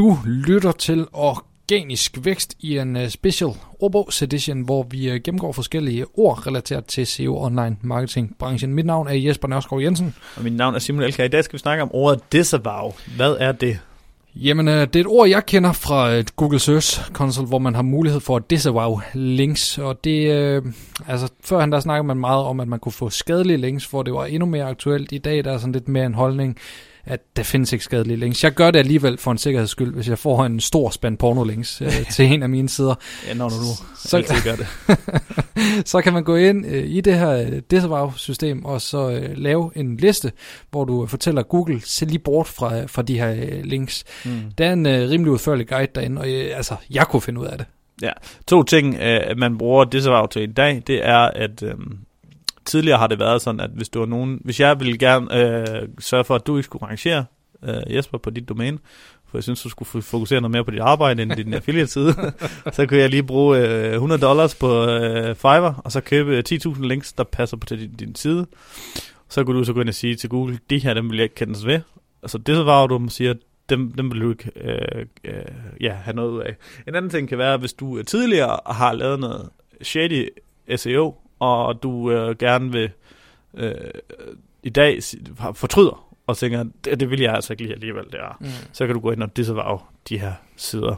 Du lytter til Organisk Vækst i en uh, special ordbogs edition, hvor vi uh, gennemgår forskellige ord relateret til SEO online marketing branchen. Mit navn er Jesper Nørskov Jensen. Og mit navn er Simon Elker. I dag skal vi snakke om ordet disavow. Hvad er det? Jamen, uh, det er et ord, jeg kender fra uh, Google Search Console, hvor man har mulighed for at disavow links. Og det, uh, altså, førhen der snakkede man meget om, at man kunne få skadelige links, hvor det var endnu mere aktuelt. I dag der er sådan lidt mere en holdning, at der findes ikke skadelige links. Jeg gør det alligevel for en sikkerheds skyld, hvis jeg får en stor spand porno-links øh, til en af mine sider. Ja, når du nu så, altid gør det. så kan man gå ind øh, i det her øh, disavow-system, og så øh, lave en liste, hvor du fortæller Google, se lige bort fra, fra de her øh, links. Mm. Der er en øh, rimelig udførlig guide derinde, og øh, altså, jeg kunne finde ud af det. Ja, to ting, øh, man bruger disavow til i dag, det er, at øh, tidligere har det været sådan, at hvis du er nogen, hvis jeg ville gerne øh, sørge for, at du ikke skulle rangere øh, Jesper på dit domæne, for jeg synes, du skulle fokusere noget mere på dit arbejde end din affiliate-side, så kunne jeg lige bruge øh, 100 dollars på øh, Fiverr, og så købe 10.000 links, der passer på til din, din side. Så kunne du så gå ind og sige til Google, de her, dem vil jeg ikke kendes ved. Altså det så var, du siger, dem, dem vil du ikke øh, øh, ja, have noget ud af. En anden ting kan være, hvis du tidligere har lavet noget shady SEO, og du øh, gerne vil øh, i dag fortryder og tænker, det, det vil jeg altså ikke lige alligevel, det er. Mm. Så kan du gå ind og disavow de her sider.